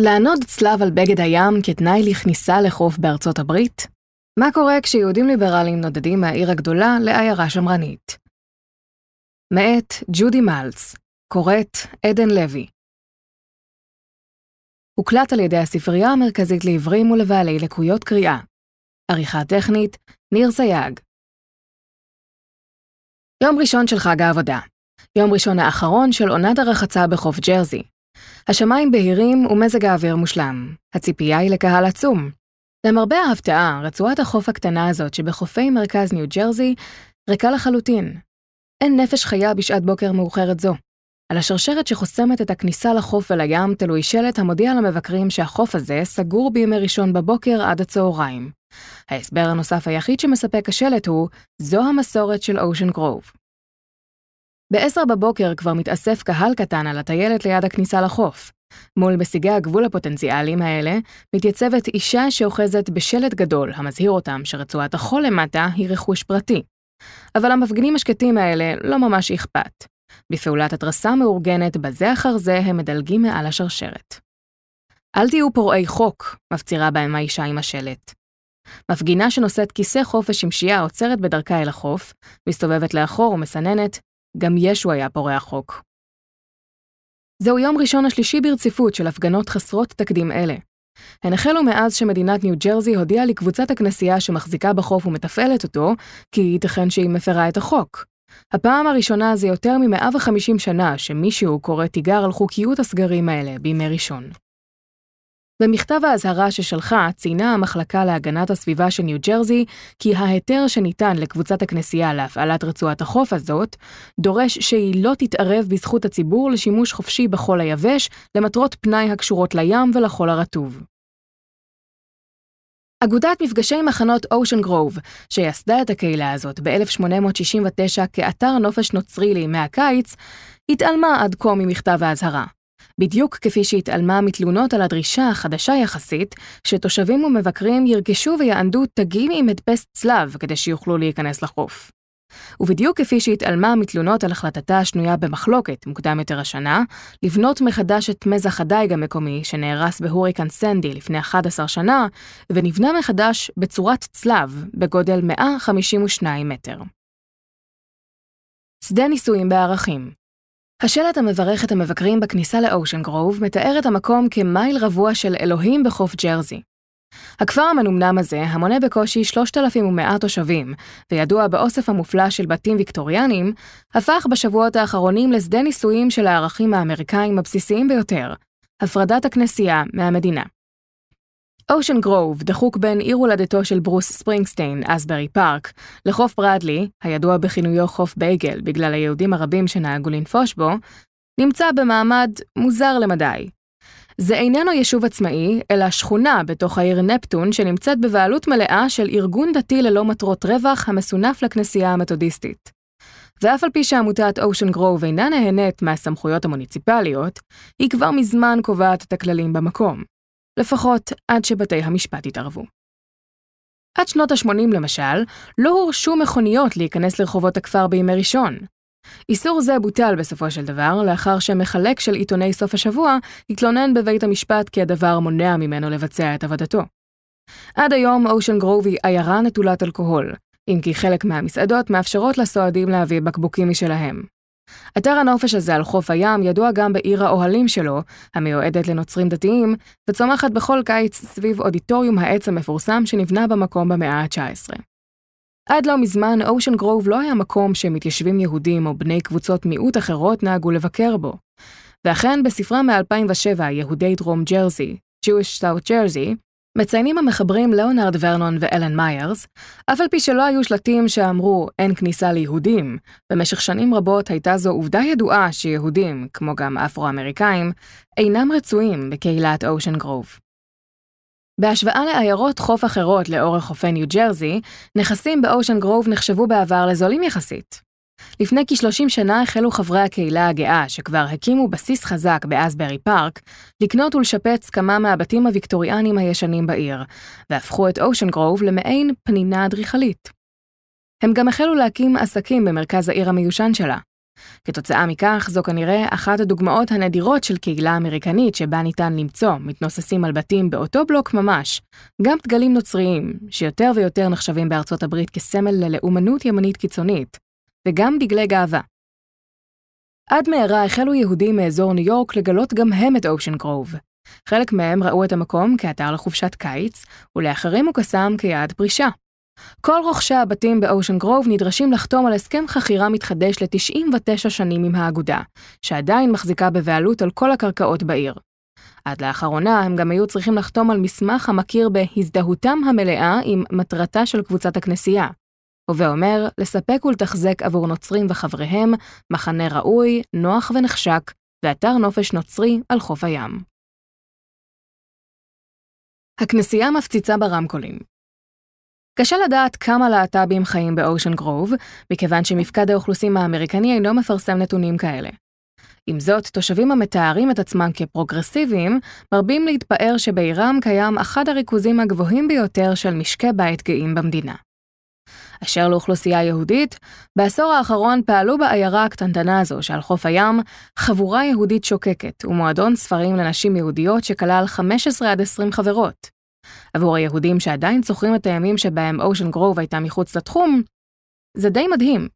לענוד צלב על בגד הים כתנאי לכניסה לחוף בארצות הברית? מה קורה כשיהודים ליברליים נודדים מהעיר הגדולה לעיירה שמרנית? מאת ג'ודי מלץ, קוראת עדן לוי. הוקלט על ידי הספרייה המרכזית לעיוורים ולבעלי לקויות קריאה. עריכה טכנית, ניר סייג. יום ראשון של חג העבודה. יום ראשון האחרון של עונת הרחצה בחוף ג'רזי. השמיים בהירים ומזג האוויר מושלם. הציפייה היא לקהל עצום. למרבה ההפתעה, רצועת החוף הקטנה הזאת שבחופי מרכז ניו ג'רזי ריקה לחלוטין. אין נפש חיה בשעת בוקר מאוחרת זו. על השרשרת שחוסמת את הכניסה לחוף ולים תלוי שלט המודיע למבקרים שהחוף הזה סגור בימי ראשון בבוקר עד הצהריים. ההסבר הנוסף היחיד שמספק השלט הוא, זו המסורת של אושן גרוב. ב-10 בבוקר כבר מתאסף קהל קטן על הטיילת ליד הכניסה לחוף. מול משיגי הגבול הפוטנציאליים האלה, מתייצבת אישה שאוחזת בשלט גדול המזהיר אותם שרצועת החול למטה היא רכוש פרטי. אבל המפגינים השקטים האלה לא ממש אכפת. בפעולת התרסה מאורגנת, בזה אחר זה הם מדלגים מעל השרשרת. אל תהיו פורעי חוק, מפצירה בהם האישה עם השלט. מפגינה שנושאת כיסא חופש שמשייה עוצרת בדרכה אל החוף, מסתובבת לאחור ומסננת, גם ישו היה פורע חוק. זהו יום ראשון השלישי ברציפות של הפגנות חסרות תקדים אלה. הן החלו מאז שמדינת ניו ג'רזי הודיעה לקבוצת הכנסייה שמחזיקה בחוף ומתפעלת אותו, כי ייתכן שהיא מפרה את החוק. הפעם הראשונה זה יותר מ-150 שנה שמישהו קורא תיגר על חוקיות הסגרים האלה בימי ראשון. במכתב האזהרה ששלחה ציינה המחלקה להגנת הסביבה של ניו ג'רזי כי ההיתר שניתן לקבוצת הכנסייה להפעלת רצועת החוף הזאת דורש שהיא לא תתערב בזכות הציבור לשימוש חופשי בחול היבש למטרות פנאי הקשורות לים ולחול הרטוב. אגודת מפגשי מחנות אושן גרוב, שיסדה את הקהילה הזאת ב-1869 כאתר נופש נוצרי לימי הקיץ, התעלמה עד כה ממכתב האזהרה. בדיוק כפי שהתעלמה מתלונות על הדרישה החדשה יחסית, שתושבים ומבקרים ירכשו ויענדו תגים עם הדפס צלב כדי שיוכלו להיכנס לחוף. ובדיוק כפי שהתעלמה מתלונות על החלטתה השנויה במחלוקת מוקדם יותר השנה, לבנות מחדש את מזח הדייג המקומי שנהרס בהוריקן סנדי לפני 11 שנה, ונבנה מחדש בצורת צלב בגודל 152 מטר. שדה ניסויים בערכים השלט המברך את המבקרים בכניסה לאושן גרוב מתאר את המקום כמייל רבוע של אלוהים בחוף ג'רזי. הכפר המנומנם הזה, המונה בקושי 3,100 תושבים, וידוע באוסף המופלא של בתים ויקטוריאנים, הפך בשבועות האחרונים לשדה ניסויים של הערכים האמריקאים הבסיסיים ביותר, הפרדת הכנסייה מהמדינה. אושן גרוב, דחוק בין עיר הולדתו של ברוס ספרינגסטיין, אסברי פארק, לחוף ברדלי, הידוע בכינויו חוף בייגל בגלל היהודים הרבים שנהגו לנפוש בו, נמצא במעמד מוזר למדי. זה איננו יישוב עצמאי, אלא שכונה בתוך העיר נפטון שנמצאת בבעלות מלאה של ארגון דתי ללא מטרות רווח המסונף לכנסייה המתודיסטית. ואף על פי שעמותת אושן גרוב אינה נהנית מהסמכויות המוניציפליות, היא כבר מזמן קובעת את הכללים במקום. לפחות עד שבתי המשפט יתערבו. עד שנות ה-80 למשל, לא הורשו מכוניות להיכנס לרחובות הכפר בימי ראשון. איסור זה בוטל בסופו של דבר, לאחר שמחלק של עיתוני סוף השבוע התלונן בבית המשפט כי הדבר מונע ממנו לבצע את עבודתו. עד היום אושן גרוב היא עיירה נטולת אלכוהול, אם כי חלק מהמסעדות מאפשרות לסועדים להביא בקבוקים משלהם. אתר הנופש הזה על חוף הים ידוע גם בעיר האוהלים שלו, המיועדת לנוצרים דתיים, וצומחת בכל קיץ סביב אודיטוריום העץ המפורסם שנבנה במקום במאה ה-19. עד לא מזמן אושן גרוב לא היה מקום שמתיישבים יהודים או בני קבוצות מיעוט אחרות נהגו לבקר בו. ואכן, בספרה מ-2007, יהודי דרום ג'רזי, Jewish South Jersey, מציינים המחברים ליאונרד ורנון ואלן מיירס, אף על פי שלא היו שלטים שאמרו אין כניסה ליהודים, במשך שנים רבות הייתה זו עובדה ידועה שיהודים, כמו גם אפרו-אמריקאים, אינם רצויים בקהילת אושן גרוב. בהשוואה לעיירות חוף אחרות לאורך חופי ניו ג'רזי, נכסים באושן גרוב נחשבו בעבר לזולים יחסית. לפני כ-30 שנה החלו חברי הקהילה הגאה, שכבר הקימו בסיס חזק באסברי פארק, לקנות ולשפץ כמה מהבתים הוויקטוריאנים הישנים בעיר, והפכו את אושן גרוב למעין פנינה אדריכלית. הם גם החלו להקים עסקים במרכז העיר המיושן שלה. כתוצאה מכך, זו כנראה אחת הדוגמאות הנדירות של קהילה אמריקנית שבה ניתן למצוא, מתנוססים על בתים באותו בלוק ממש, גם דגלים נוצריים, שיותר ויותר נחשבים בארצות הברית כסמל ללאומנות ימנית קיצונית, וגם דגלי גאווה. עד מהרה החלו יהודים מאזור ניו יורק לגלות גם הם את אושן גרוב. חלק מהם ראו את המקום כאתר לחופשת קיץ, ולאחרים הוא קסם כיעד פרישה. כל רוכשי הבתים באושן גרוב נדרשים לחתום על הסכם חכירה מתחדש ל-99 שנים עם האגודה, שעדיין מחזיקה בבעלות על כל הקרקעות בעיר. עד לאחרונה הם גם היו צריכים לחתום על מסמך המכיר בהזדהותם המלאה עם מטרתה של קבוצת הכנסייה. הווה אומר, לספק ולתחזק עבור נוצרים וחבריהם מחנה ראוי, נוח ונחשק, ואתר נופש נוצרי על חוף הים. הכנסייה מפציצה ברמקולים. קשה לדעת כמה להט"בים חיים באושן גרוב, מכיוון שמפקד האוכלוסין האמריקני אינו מפרסם נתונים כאלה. עם זאת, תושבים המתארים את עצמם כפרוגרסיביים, מרבים להתפאר שבעירם קיים אחד הריכוזים הגבוהים ביותר של משקי בית גאים במדינה. אשר לאוכלוסייה יהודית, בעשור האחרון פעלו בעיירה הקטנטנה הזו שעל חוף הים חבורה יהודית שוקקת ומועדון ספרים לנשים יהודיות שכלל 15 עד 20 חברות. עבור היהודים שעדיין זוכרים את הימים שבהם אושן גרוב הייתה מחוץ לתחום, זה די מדהים.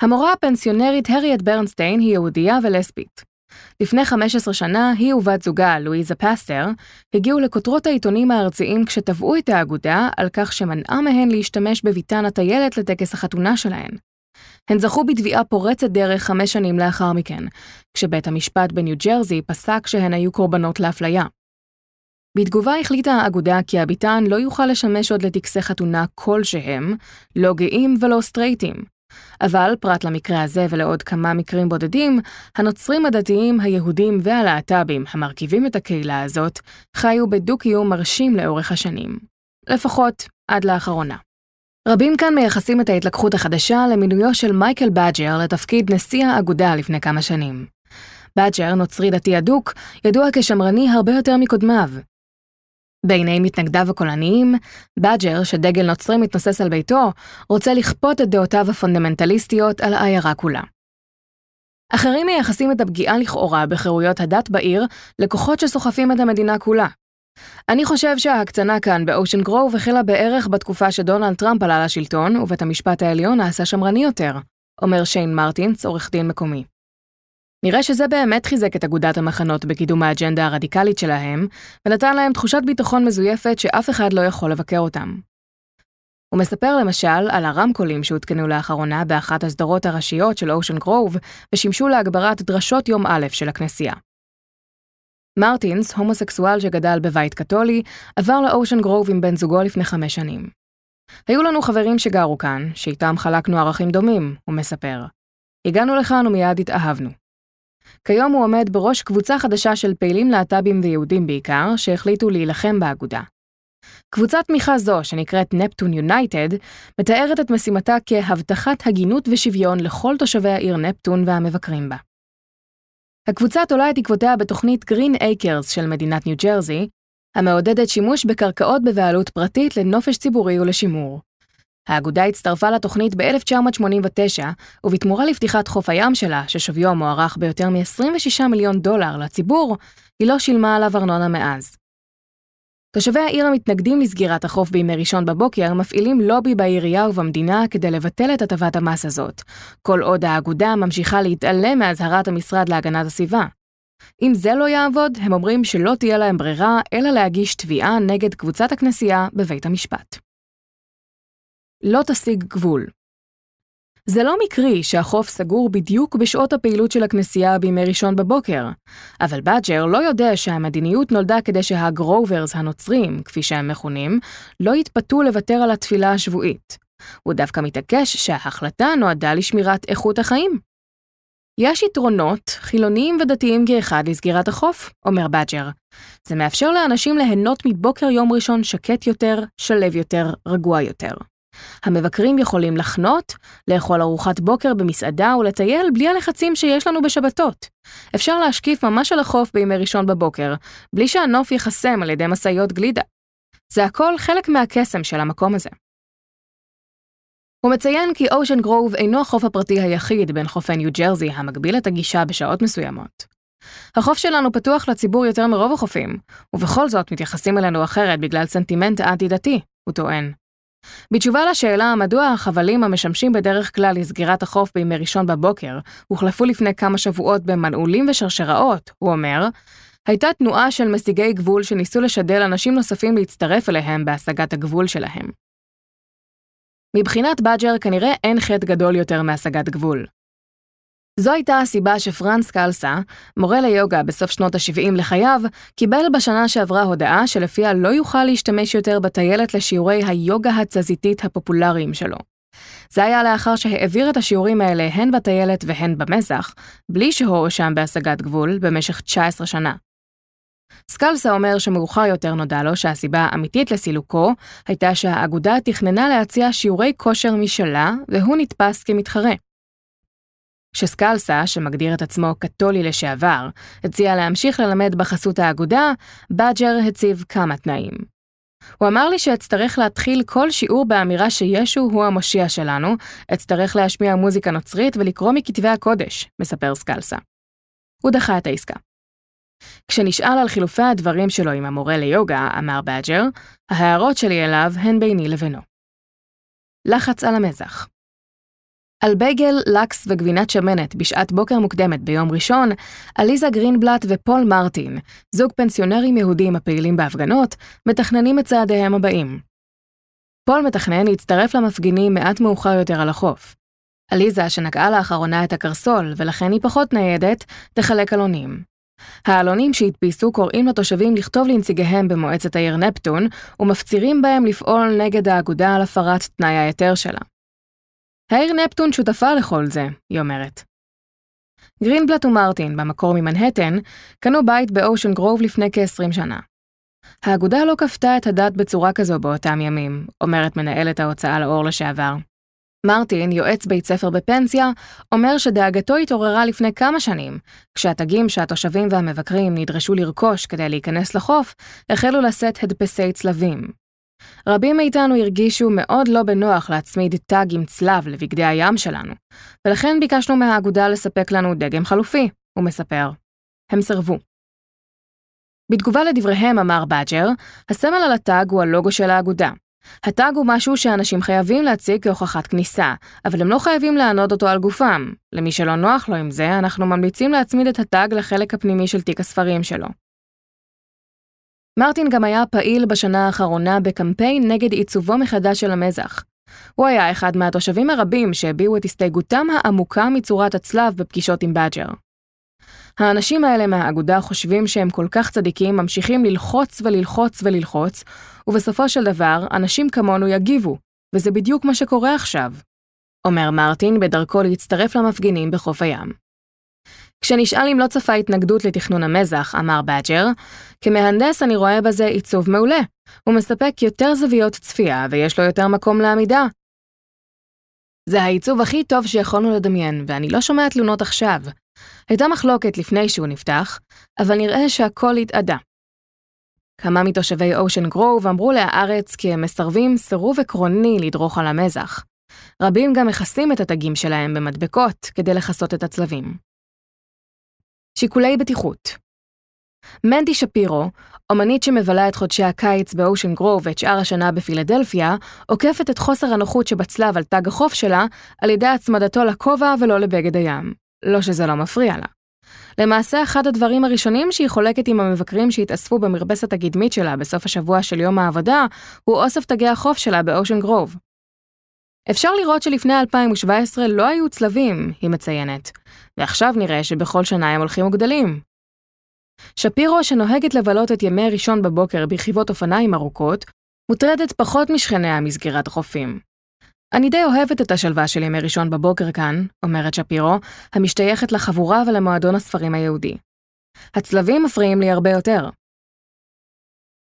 המורה הפנסיונרית הריאט ברנסטיין היא יהודייה ולסבית. לפני 15 שנה, היא ובת זוגה, לואיזה פסטר, הגיעו לכותרות העיתונים הארציים כשתבעו את האגודה על כך שמנעה מהן להשתמש בביתן הטיילת לטקס החתונה שלהן. הן זכו בתביעה פורצת דרך חמש שנים לאחר מכן, כשבית המשפט בניו ג'רזי פסק שהן היו קורבנות לאפליה. בתגובה החליטה האגודה כי הביתן לא יוכל לשמש עוד לטקסי חתונה כלשהם, לא גאים ולא סטרייטים. אבל פרט למקרה הזה ולעוד כמה מקרים בודדים, הנוצרים הדתיים, היהודים והלהט"בים המרכיבים את הקהילה הזאת, חיו בדו-קיום מרשים לאורך השנים. לפחות עד לאחרונה. רבים כאן מייחסים את ההתלקחות החדשה למינויו של מייקל בדג'ר לתפקיד נשיא האגודה לפני כמה שנים. בדג'ר, נוצרי דתי אדוק, ידוע כשמרני הרבה יותר מקודמיו, בעיני מתנגדיו הקולניים, בדג'ר, שדגל נוצרי מתנוסס על ביתו, רוצה לכפות את דעותיו הפונדמנטליסטיות על העיירה כולה. אחרים מייחסים את הפגיעה לכאורה בחירויות הדת בעיר לכוחות שסוחפים את המדינה כולה. אני חושב שההקצנה כאן באושן גרוב החלה בערך בתקופה שדונלד טראמפ עלה לשלטון, ובית המשפט העליון נעשה שמרני יותר, אומר שיין מרטינס, עורך דין מקומי. נראה שזה באמת חיזק את אגודת המחנות בקידום האג'נדה הרדיקלית שלהם, ונתן להם תחושת ביטחון מזויפת שאף אחד לא יכול לבקר אותם. הוא מספר למשל על הרמקולים שהותקנו לאחרונה באחת הסדרות הראשיות של אושן גרוב, ושימשו להגברת דרשות יום א' של הכנסייה. מרטינס, הומוסקסואל שגדל בבית קתולי, עבר לאושן גרוב עם בן זוגו לפני חמש שנים. היו לנו חברים שגרו כאן, שאיתם חלקנו ערכים דומים, הוא מספר. הגענו לכאן ומיד התאהבנו. כיום הוא עומד בראש קבוצה חדשה של פעילים להט"בים ויהודים בעיקר, שהחליטו להילחם באגודה. קבוצת תמיכה זו, שנקראת נפטון יונייטד, מתארת את משימתה כהבטחת הגינות ושוויון לכל תושבי העיר נפטון והמבקרים בה. הקבוצה תולה את תקוותיה בתוכנית גרין אייקרס של מדינת ניו ג'רזי, המעודדת שימוש בקרקעות בבעלות פרטית לנופש ציבורי ולשימור. האגודה הצטרפה לתוכנית ב-1989, ובתמורה לפתיחת חוף הים שלה, ששוויו מוערך ביותר מ-26 מיליון דולר לציבור, היא לא שילמה עליו ארנונה מאז. תושבי העיר המתנגדים לסגירת החוף בימי ראשון בבוקר מפעילים לובי בעירייה ובמדינה כדי לבטל את הטבת המס הזאת, כל עוד האגודה ממשיכה להתעלם מאזהרת המשרד להגנת הסביבה. אם זה לא יעבוד, הם אומרים שלא תהיה להם ברירה אלא להגיש תביעה נגד קבוצת הכנסייה בבית המשפט. לא תשיג גבול. זה לא מקרי שהחוף סגור בדיוק בשעות הפעילות של הכנסייה בימי ראשון בבוקר, אבל בדג'ר לא יודע שהמדיניות נולדה כדי שהגרוברס הנוצרים, כפי שהם מכונים, לא יתפתו לוותר על התפילה השבועית. הוא דווקא מתעקש שההחלטה נועדה לשמירת איכות החיים. יש יתרונות, חילוניים ודתיים כאחד לסגירת החוף, אומר בדג'ר. זה מאפשר לאנשים ליהנות מבוקר יום ראשון שקט יותר, שלב יותר, רגוע יותר. המבקרים יכולים לחנות, לאכול ארוחת בוקר במסעדה ולטייל בלי הלחצים שיש לנו בשבתות. אפשר להשקיף ממש על החוף בימי ראשון בבוקר, בלי שהנוף ייחסם על ידי משאיות גלידה. זה הכל חלק מהקסם של המקום הזה. הוא מציין כי אושן גרוב אינו החוף הפרטי היחיד בין חופי ניו ג'רזי המגביל את הגישה בשעות מסוימות. החוף שלנו פתוח לציבור יותר מרוב החופים, ובכל זאת מתייחסים אלינו אחרת בגלל סנטימנט אנטי-דתי, הוא טוען. בתשובה לשאלה מדוע החבלים המשמשים בדרך כלל לסגירת החוף בימי ראשון בבוקר, הוחלפו לפני כמה שבועות במנעולים ושרשראות, הוא אומר, הייתה תנועה של משיגי גבול שניסו לשדל אנשים נוספים להצטרף אליהם בהשגת הגבול שלהם. מבחינת בדג'ר כנראה אין חטא גדול יותר מהשגת גבול. זו הייתה הסיבה שפרנס קלסה, מורה ליוגה בסוף שנות ה-70 לחייו, קיבל בשנה שעברה הודעה שלפיה לא יוכל להשתמש יותר בטיילת לשיעורי היוגה התזזיתית הפופולריים שלו. זה היה לאחר שהעביר את השיעורים האלה הן בטיילת והן במזח, בלי שהוא הואשם בהשגת גבול במשך 19 שנה. סקלסה אומר שמאוחר יותר נודע לו שהסיבה האמיתית לסילוקו הייתה שהאגודה תכננה להציע שיעורי כושר משלה, והוא נתפס כמתחרה. כשסקלסה, שמגדיר את עצמו קתולי לשעבר, הציע להמשיך ללמד בחסות האגודה, בדג'ר הציב כמה תנאים. הוא אמר לי שאצטרך להתחיל כל שיעור באמירה שישו הוא המושיע שלנו, אצטרך להשמיע מוזיקה נוצרית ולקרוא מכתבי הקודש, מספר סקלסה. הוא דחה את העסקה. כשנשאל על חילופי הדברים שלו עם המורה ליוגה, אמר בדג'ר, ההערות שלי אליו הן ביני לבינו. לחץ על המזח על בייגל, לקס וגבינת שמנת בשעת בוקר מוקדמת ביום ראשון, עליזה גרינבלט ופול מרטין, זוג פנסיונרים יהודים הפעילים בהפגנות, מתכננים את צעדיהם הבאים. פול מתכנן להצטרף למפגינים מעט מאוחר יותר על החוף. עליזה, שנקעה לאחרונה את הקרסול, ולכן היא פחות ניידת, תחלק עלונים. העלונים שהדפיסו קוראים לתושבים לכתוב לנציגיהם במועצת העיר נפטון, ומפצירים בהם לפעול נגד האגודה על הפרת תנאי ההיתר שלה. העיר נפטון שותפה לכל זה, היא אומרת. גרינבלט ומרטין, במקור ממנהטן, קנו בית באושן גרוב לפני כ-20 שנה. האגודה לא כפתה את הדת בצורה כזו באותם ימים, אומרת מנהלת ההוצאה לאור לשעבר. מרטין, יועץ בית ספר בפנסיה, אומר שדאגתו התעוררה לפני כמה שנים, כשהתגים שהתושבים והמבקרים נדרשו לרכוש כדי להיכנס לחוף, החלו לשאת הדפסי צלבים. רבים מאיתנו הרגישו מאוד לא בנוח להצמיד תג עם צלב לבגדי הים שלנו, ולכן ביקשנו מהאגודה לספק לנו דגם חלופי, הוא מספר. הם סרבו. בתגובה לדבריהם אמר בדג'ר, הסמל על התג הוא הלוגו של האגודה, התג הוא משהו שאנשים חייבים להציג כהוכחת כניסה, אבל הם לא חייבים לענוד אותו על גופם. למי שלא נוח לו עם זה, אנחנו ממליצים להצמיד את התג לחלק הפנימי של תיק הספרים שלו. מרטין גם היה פעיל בשנה האחרונה בקמפיין נגד עיצובו מחדש של המזח. הוא היה אחד מהתושבים הרבים שהביעו את הסתייגותם העמוקה מצורת הצלב בפגישות עם בדג'ר. האנשים האלה מהאגודה חושבים שהם כל כך צדיקים, ממשיכים ללחוץ וללחוץ וללחוץ, ובסופו של דבר, אנשים כמונו יגיבו, וזה בדיוק מה שקורה עכשיו. אומר מרטין בדרכו להצטרף למפגינים בחוף הים. כשנשאל אם לא צפה התנגדות לתכנון המזח, אמר בדג'ר, כמהנדס אני רואה בזה עיצוב מעולה. הוא מספק יותר זוויות צפייה ויש לו יותר מקום לעמידה. זה העיצוב הכי טוב שיכולנו לדמיין, ואני לא שומע תלונות עכשיו. הייתה מחלוקת לפני שהוא נפתח, אבל נראה שהכל התאדה. כמה מתושבי אושן גרוב אמרו להארץ כי הם מסרבים סירוב עקרוני לדרוך על המזח. רבים גם מכסים את התגים שלהם במדבקות כדי לכסות את הצלבים. שיקולי בטיחות מנדי שפירו, אומנית שמבלה את חודשי הקיץ באושן גרוב ואת שאר השנה בפילדלפיה, עוקפת את חוסר הנוחות שבצלב על תג החוף שלה על ידי הצמדתו לכובע ולא לבגד הים. לא שזה לא מפריע לה. למעשה, אחד הדברים הראשונים שהיא חולקת עם המבקרים שהתאספו במרפסת הקדמית שלה בסוף השבוע של יום העבודה, הוא אוסף תגי החוף שלה באושן גרוב. אפשר לראות שלפני 2017 לא היו צלבים, היא מציינת, ועכשיו נראה שבכל שנה הם הולכים וגדלים. שפירו, שנוהגת לבלות את ימי ראשון בבוקר ברכיבות אופניים ארוכות, מוטרדת פחות משכניה מסגירת החופים. אני די אוהבת את השלווה של ימי ראשון בבוקר כאן, אומרת שפירו, המשתייכת לחבורה ולמועדון הספרים היהודי. הצלבים מפריעים לי הרבה יותר.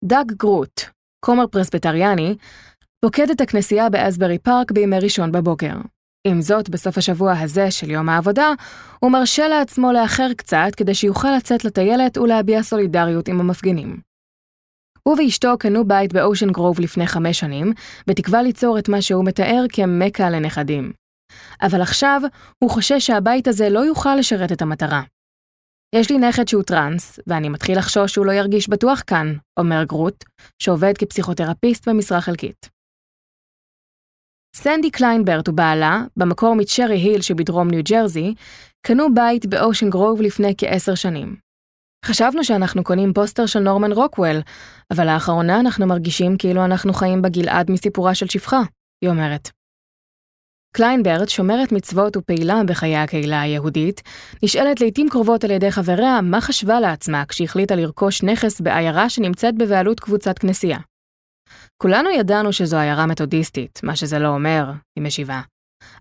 דאג גרוט, כומר פרספטריאני, פוקד את הכנסייה באסברי פארק בימי ראשון בבוקר. עם זאת, בסוף השבוע הזה של יום העבודה, הוא מרשה לעצמו לאחר קצת כדי שיוכל לצאת לטיילת ולהביע סולידריות עם המפגינים. הוא ואשתו קנו בית באושן גרוב לפני חמש שנים, בתקווה ליצור את מה שהוא מתאר כמחנה לנכדים. אבל עכשיו הוא חושש שהבית הזה לא יוכל לשרת את המטרה. יש לי נכד שהוא טראנס, ואני מתחיל לחשוש שהוא לא ירגיש בטוח כאן, אומר גרוט, שעובד כפסיכותרפיסט במשרה חלקית. סנדי קליינברט ובעלה, במקור מצ'רי היל שבדרום ניו ג'רזי, קנו בית באושן גרוב לפני כעשר שנים. חשבנו שאנחנו קונים פוסטר של נורמן רוקוול, אבל לאחרונה אנחנו מרגישים כאילו אנחנו חיים בגלעד מסיפורה של שפחה, היא אומרת. קליינברט, שומרת מצוות ופעילה בחיי הקהילה היהודית, נשאלת לעיתים קרובות על ידי חבריה מה חשבה לעצמה כשהחליטה לרכוש נכס בעיירה שנמצאת בבעלות קבוצת כנסייה. כולנו ידענו שזו עיירה מתודיסטית, מה שזה לא אומר, היא משיבה.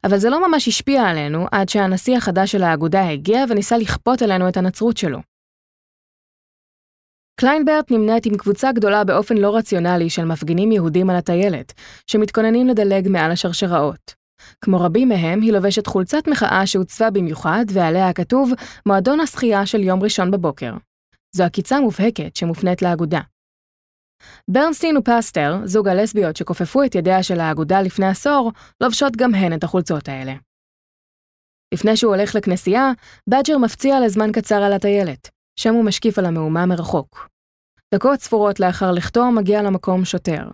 אבל זה לא ממש השפיע עלינו עד שהנשיא החדש של האגודה הגיע וניסה לכפות עלינו את הנצרות שלו. קליינברט נמנית עם קבוצה גדולה באופן לא רציונלי של מפגינים יהודים על הטיילת, שמתכוננים לדלג מעל השרשראות. כמו רבים מהם, היא לובשת חולצת מחאה שהוצבה במיוחד, ועליה כתוב מועדון השחייה של יום ראשון בבוקר. זו עקיצה מובהקת שמופנית לאגודה. ברנסטין ופסטר, זוג הלסביות שכופפו את ידיה של האגודה לפני עשור, לובשות גם הן את החולצות האלה. לפני שהוא הולך לכנסייה, בדג'ר מפציע לזמן קצר על הטיילת, שם הוא משקיף על המהומה מרחוק. דקות ספורות לאחר לכתו מגיע למקום שוטר.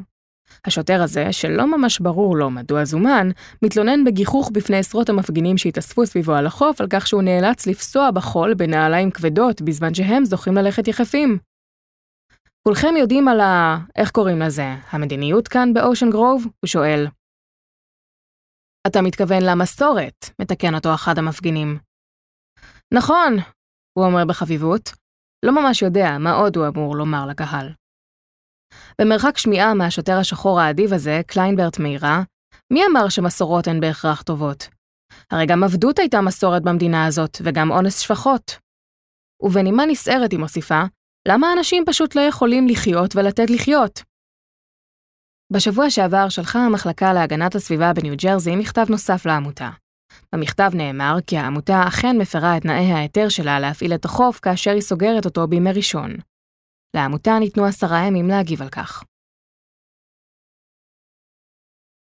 השוטר הזה, שלא ממש ברור לו מדוע זומן, מתלונן בגיחוך בפני עשרות המפגינים שהתאספו סביבו על החוף על כך שהוא נאלץ לפסוע בחול בנעליים כבדות בזמן שהם זוכים ללכת יחפים. כולכם יודעים על ה... איך קוראים לזה? המדיניות כאן באושן גרוב? הוא שואל. אתה מתכוון למסורת, מתקן אותו אחד המפגינים. נכון, הוא אומר בחביבות. לא ממש יודע מה עוד הוא אמור לומר לקהל. במרחק שמיעה מהשוטר השחור האדיב הזה, קליינברט מאירה, מי אמר שמסורות הן בהכרח טובות? הרי גם עבדות הייתה מסורת במדינה הזאת, וגם אונס שפחות. ובנימה נסערת היא מוסיפה, למה אנשים פשוט לא יכולים לחיות ולתת לחיות? בשבוע שעבר שלחה המחלקה להגנת הסביבה בניו ג'רזי מכתב נוסף לעמותה. במכתב נאמר כי העמותה אכן מפרה את תנאי ההיתר שלה להפעיל את החוף כאשר היא סוגרת אותו בימי ראשון. לעמותה ניתנו עשרה ימים להגיב על כך.